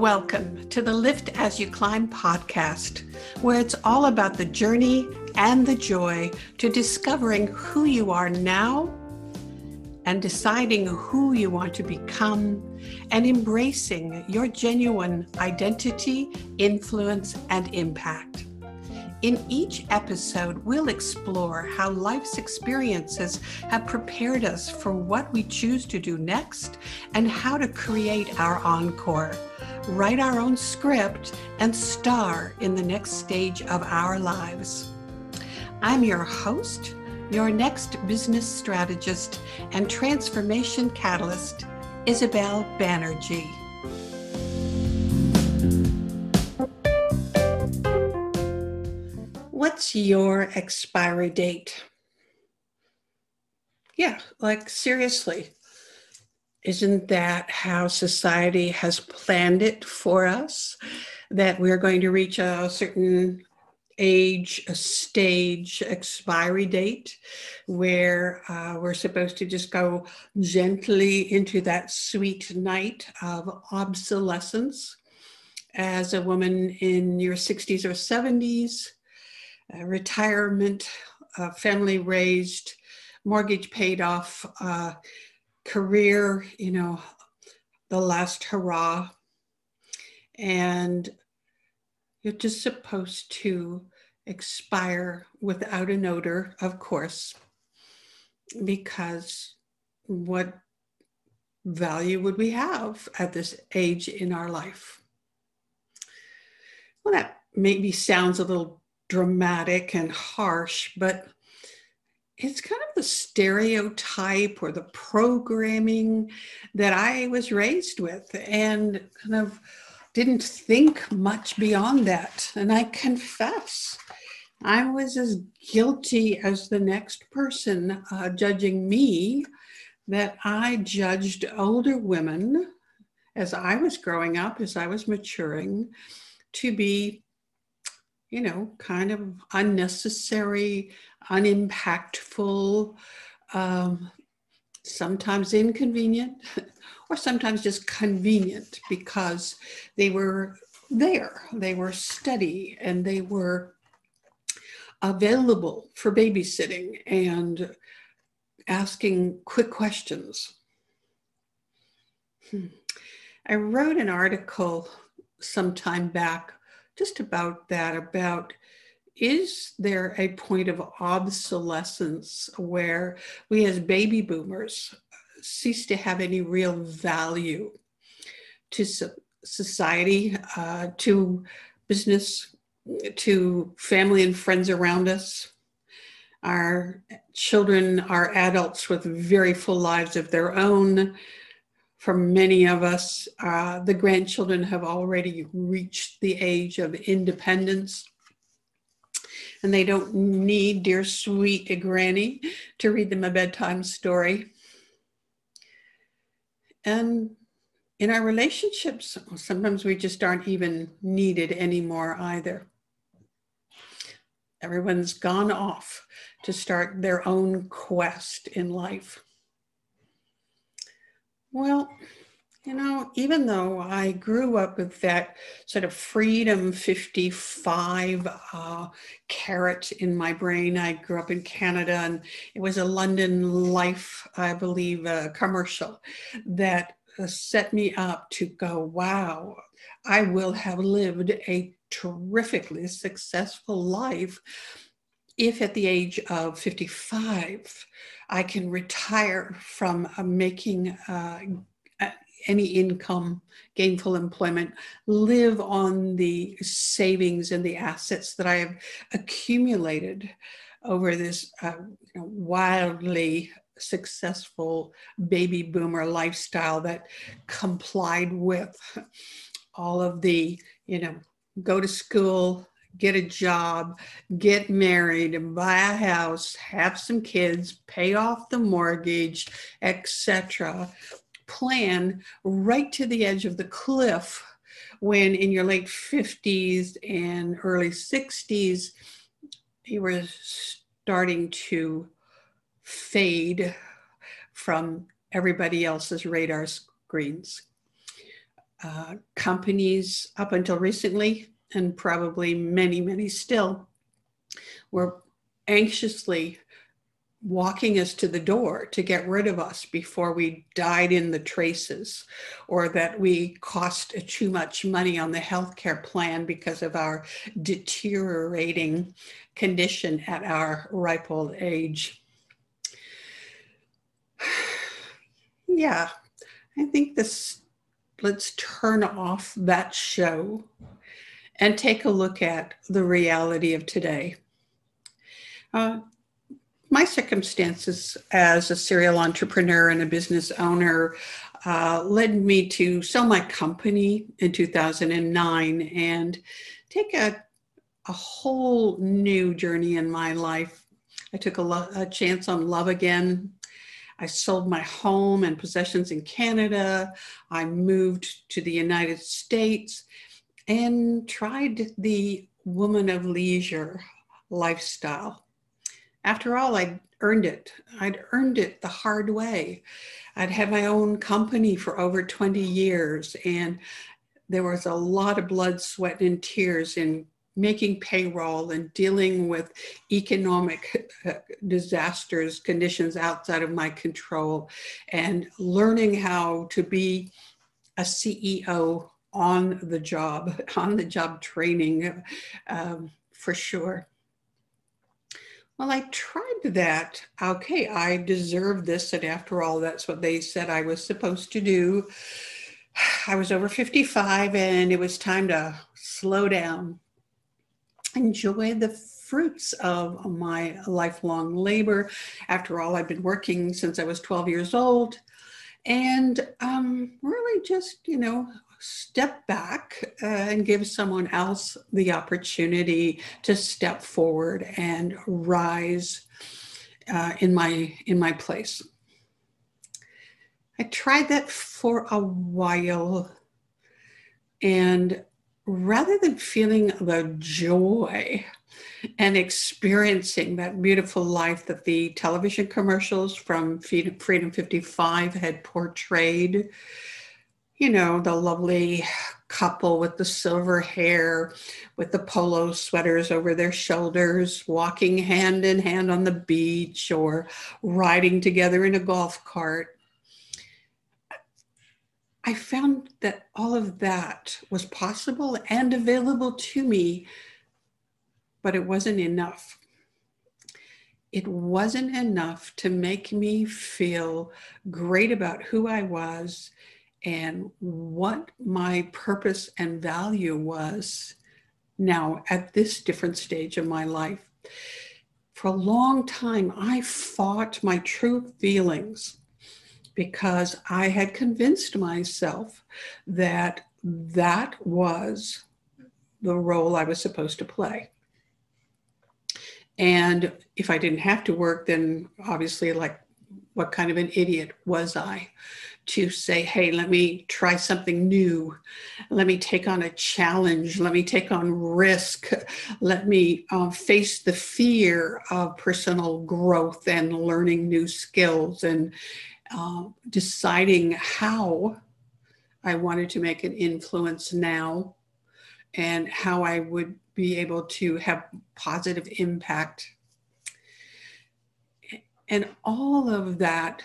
Welcome to the Lift As You Climb podcast, where it's all about the journey and the joy to discovering who you are now and deciding who you want to become and embracing your genuine identity, influence, and impact. In each episode, we'll explore how life's experiences have prepared us for what we choose to do next and how to create our encore, write our own script, and star in the next stage of our lives. I'm your host, your next business strategist and transformation catalyst, Isabel Banerjee. What's your expiry date? Yeah, like seriously. Isn't that how society has planned it for us? That we're going to reach a certain age, a stage expiry date where uh, we're supposed to just go gently into that sweet night of obsolescence as a woman in your 60s or 70s uh, retirement, uh, family raised, mortgage paid off, uh, career, you know, the last hurrah. And you're just supposed to expire without an odor, of course, because what value would we have at this age in our life? Well, that maybe sounds a little dramatic and harsh, but it's kind of the stereotype or the programming that I was raised with and kind of didn't think much beyond that. And I confess, I was as guilty as the next person uh, judging me that I judged older women as I was growing up, as I was maturing, to be you know, kind of unnecessary, unimpactful, um, sometimes inconvenient, or sometimes just convenient because they were there, they were steady, and they were available for babysitting and asking quick questions. Hmm. I wrote an article some time back just about that about is there a point of obsolescence where we as baby boomers cease to have any real value to society, uh, to business, to family and friends around us? Our children are adults with very full lives of their own for many of us, uh, the grandchildren have already reached the age of independence. And they don't need dear sweet granny to read them a bedtime story. And in our relationships, sometimes we just aren't even needed anymore either. Everyone's gone off to start their own quest in life. Well, you know, even though I grew up with that sort of freedom 55 uh, carrot in my brain, I grew up in Canada and it was a London Life, I believe, uh, commercial that uh, set me up to go, wow, I will have lived a terrifically successful life if at the age of 55 I can retire from uh, making uh, any income, gainful employment, live on the savings and the assets that I have accumulated over this uh, wildly successful baby boomer lifestyle that complied with all of the, you know, go to school, get a job, get married, buy a house, have some kids, pay off the mortgage, etc. Plan right to the edge of the cliff when in your late 50s and early 60s you were starting to fade from everybody else's radar screens. uh, companies up until recently, and probably many, many still, were anxiously walking us to the door to get rid of us before we died in the traces or that we cost too much money on the healthcare plan because of our deteriorating condition at our ripe old age. Yeah, I think this, let's turn off that show and take a look at the reality of today. Uh, my circumstances as a serial entrepreneur and a business owner uh, led me to sell my company in 2009 and take a, a whole new journey in my life. I took a, lo- a chance on love again. I sold my home and possessions in Canada. I moved to the United States and tried the woman of leisure lifestyle. After all, I'd earned it. I'd earned it the hard way. I'd had my own company for over 20 years, and there was a lot of blood, sweat, and tears in making payroll and dealing with economic uh, disasters, conditions outside of my control, and learning how to be a CEO on the job, on the job training um, for sure. Well, I tried that. Okay, I deserve this. And after all, that's what they said I was supposed to do. I was over 55 and it was time to slow down, enjoy the fruits of my lifelong labor. After all, I've been working since I was 12 years old and um, really just, you know, step back uh, and give someone else the opportunity to step forward and rise uh, in my in my place. I tried that for a while, and rather than feeling the joy and experiencing that beautiful life that the television commercials from Freedom 55 had portrayed, you know, the lovely couple with the silver hair, with the polo sweaters over their shoulders, walking hand in hand on the beach or riding together in a golf cart. I found that all of that was possible and available to me, but it wasn't enough. It wasn't enough to make me feel great about who I was and what my purpose and value was now at this different stage of my life. For a long time, I fought my true feelings because I had convinced myself that that was the role I was supposed to play. And if I didn't have to work, then obviously, like, what kind of an idiot was I? To say, hey, let me try something new. Let me take on a challenge. Let me take on risk. Let me uh, face the fear of personal growth and learning new skills and uh, deciding how I wanted to make an influence now and how I would be able to have positive impact. And all of that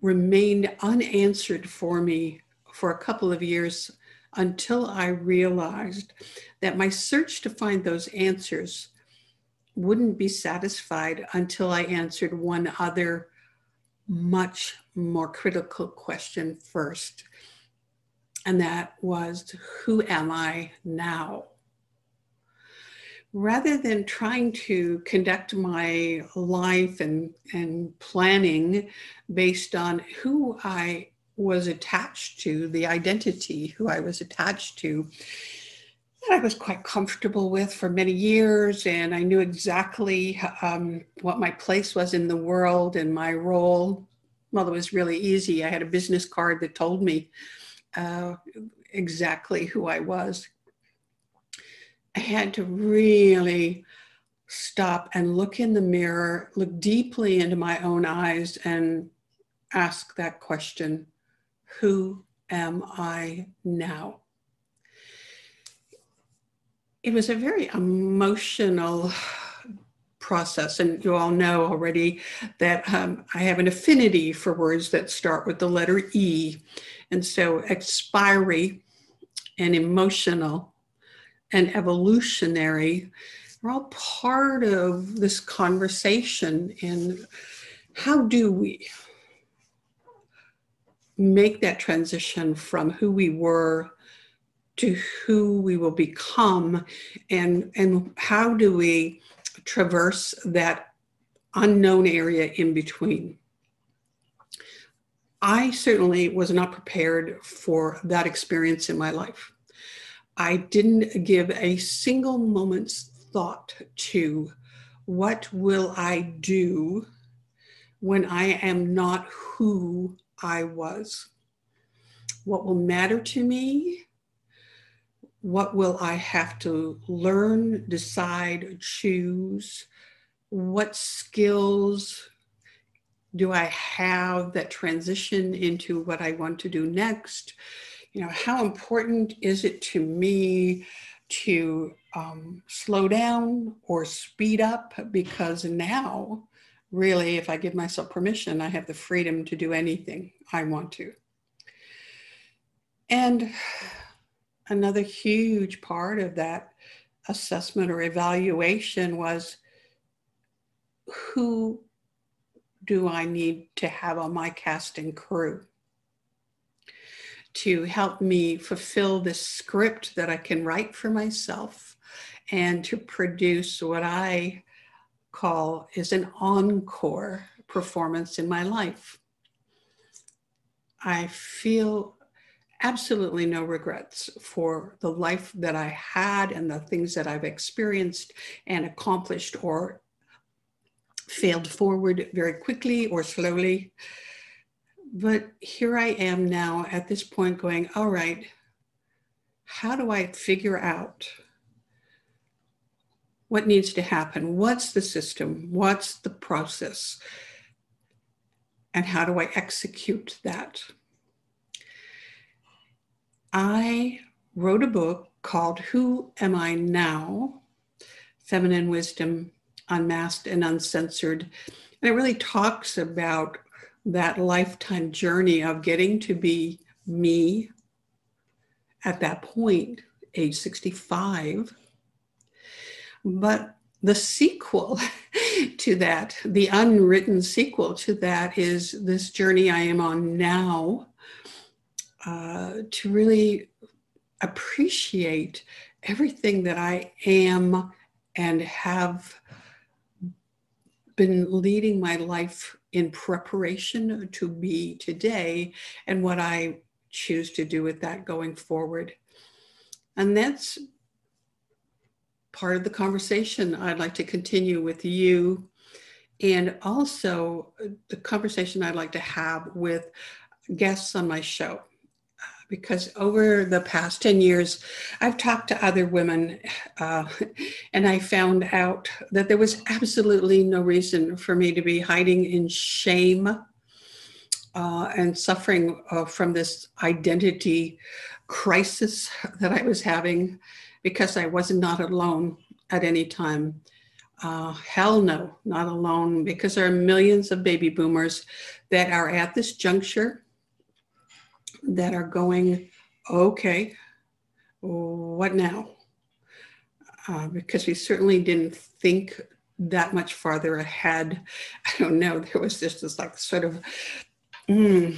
remained unanswered for me for a couple of years until I realized that my search to find those answers wouldn't be satisfied until I answered one other, much more critical question first. And that was, Who am I now? Rather than trying to conduct my life and, and planning based on who I was attached to, the identity who I was attached to, that I was quite comfortable with for many years. And I knew exactly um, what my place was in the world and my role. Well, it was really easy. I had a business card that told me uh, exactly who I was I had to really stop and look in the mirror, look deeply into my own eyes, and ask that question Who am I now? It was a very emotional process. And you all know already that um, I have an affinity for words that start with the letter E. And so expiry and emotional and evolutionary are all part of this conversation. And how do we make that transition from who we were to who we will become? And and how do we traverse that unknown area in between? I certainly was not prepared for that experience in my life i didn't give a single moment's thought to what will i do when i am not who I was. What will matter to me? What will I have to learn, decide, choose? What skills do I have that transition into what I want to do next? You know, how important is it to me to um, slow down or speed up? Because now really, if I give myself permission, I have the freedom to do anything I want to. And another huge part of that assessment or evaluation was who do I need to have on my casting crew to help me fulfill this script that I can write for myself and to produce what I call is an encore performance in my life. I feel absolutely no regrets for the life that I had and the things that I've experienced and accomplished or failed forward very quickly or slowly. But here I am now at this point going, all right, how do I figure out what needs to happen? What's the system? What's the process? And how do I execute that? I wrote a book called Who Am I Now? Feminine Wisdom Unmasked and Uncensored. And it really talks about that lifetime journey of getting to be me at that point, age 65, but the sequel to that, the unwritten sequel to that, is this journey I am on now uh, to really appreciate everything that I am and have been leading my life in preparation to be today and what I choose to do with that going forward. And that's part of the conversation I'd like to continue with you, and also uh, the conversation I'd like to have with guests on my show. Because over the past 10 years, I've talked to other women uh, and I found out that there was absolutely no reason for me to be hiding in shame uh, and suffering uh, from this identity crisis that I was having because I was not alone at any time. Uh, hell no, not alone, because there are millions of baby boomers that are at this juncture that are going, okay, what now? Uh, because we certainly didn't think that much farther ahead. I don't know, there was just this like sort of mm,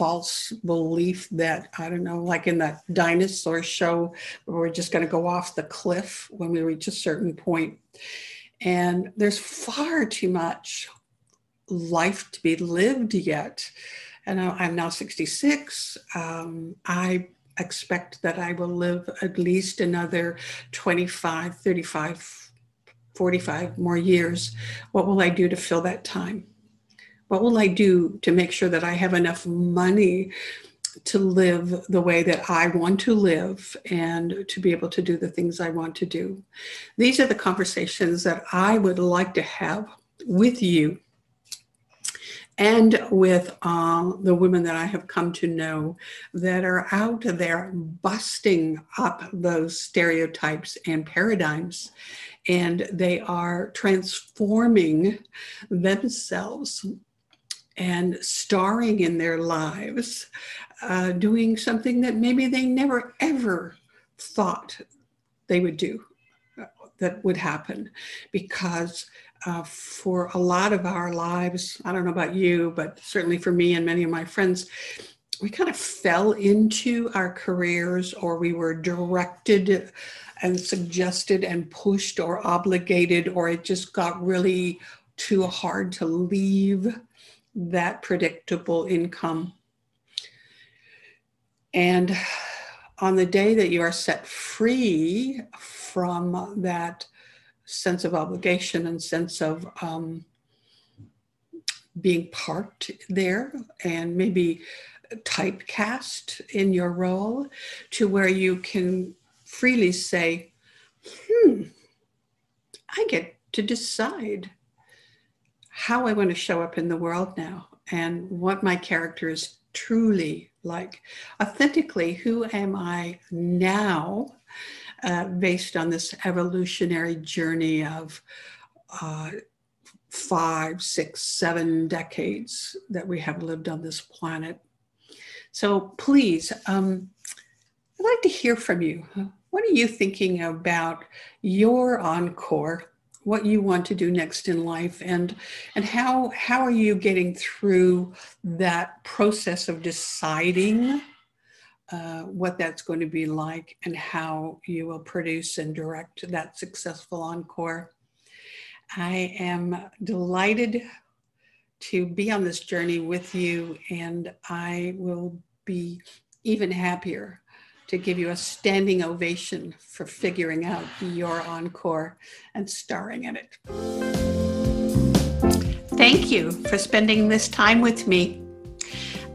false belief that I don't know, like in that dinosaur show, we're just going to go off the cliff when we reach a certain point. And there's far too much life to be lived yet. And I'm now 66. Um, I expect that I will live at least another 25, 35, 45 more years. What will I do to fill that time? what will I do to make sure that I have enough money to live the way that I want to live and to be able to do the things I want to do? These are the conversations that I would like to have with you. And with uh, the women that I have come to know that are out there busting up those stereotypes and paradigms. And they are transforming themselves and starring in their lives, uh, doing something that maybe they never ever thought they would do, uh, that would happen, because uh, for a lot of our lives, I don't know about you, but certainly for me and many of my friends, we kind of fell into our careers or we were directed and suggested and pushed or obligated, or it just got really too hard to leave that predictable income. And on the day that you are set free from that sense of obligation and sense of um, being parked there and maybe typecast in your role to where you can freely say, hmm, I get to decide how I want to show up in the world now and what my character is truly like. Authentically, who am I now uh, based on this evolutionary journey of uh, five, six, seven decades that we have lived on this planet. So please, um, I'd like to hear from you. What are you thinking about your encore? What you want to do next in life, and and how how are you getting through that process of deciding uh, what that's going to be like and how you will produce and direct that successful encore. I am delighted to be on this journey with you, and I will be even happier to give you a standing ovation for figuring out your encore and starring in it. Thank you for spending this time with me.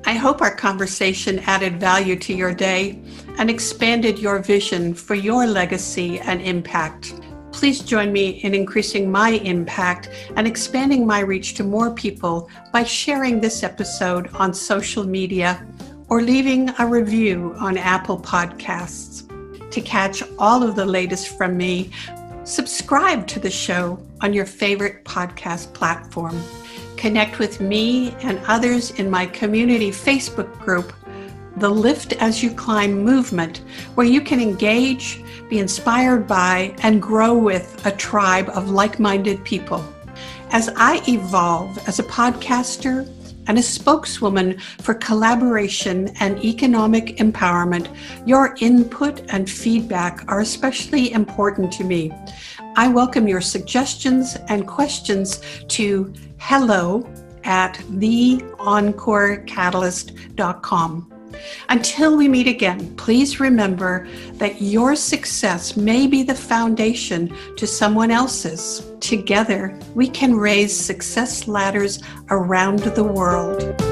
I hope our conversation added value to your day and expanded your vision for your legacy and impact. Please join me in increasing my impact and expanding my reach to more people by sharing this episode on social media or leaving a review on Apple Podcasts. To catch all of the latest from me, subscribe to the show on your favorite podcast platform. Connect with me and others in my community Facebook group, the Lift as You Climb movement, where you can engage, be inspired by, and grow with a tribe of like minded people. As I evolve as a podcaster and a spokeswoman for collaboration and economic empowerment, your input and feedback are especially important to me. I welcome your suggestions and questions to hello at theencorecatalyst.com. Until we meet again, please remember that your success may be the foundation to someone else's. Together, we can raise success ladders around the world.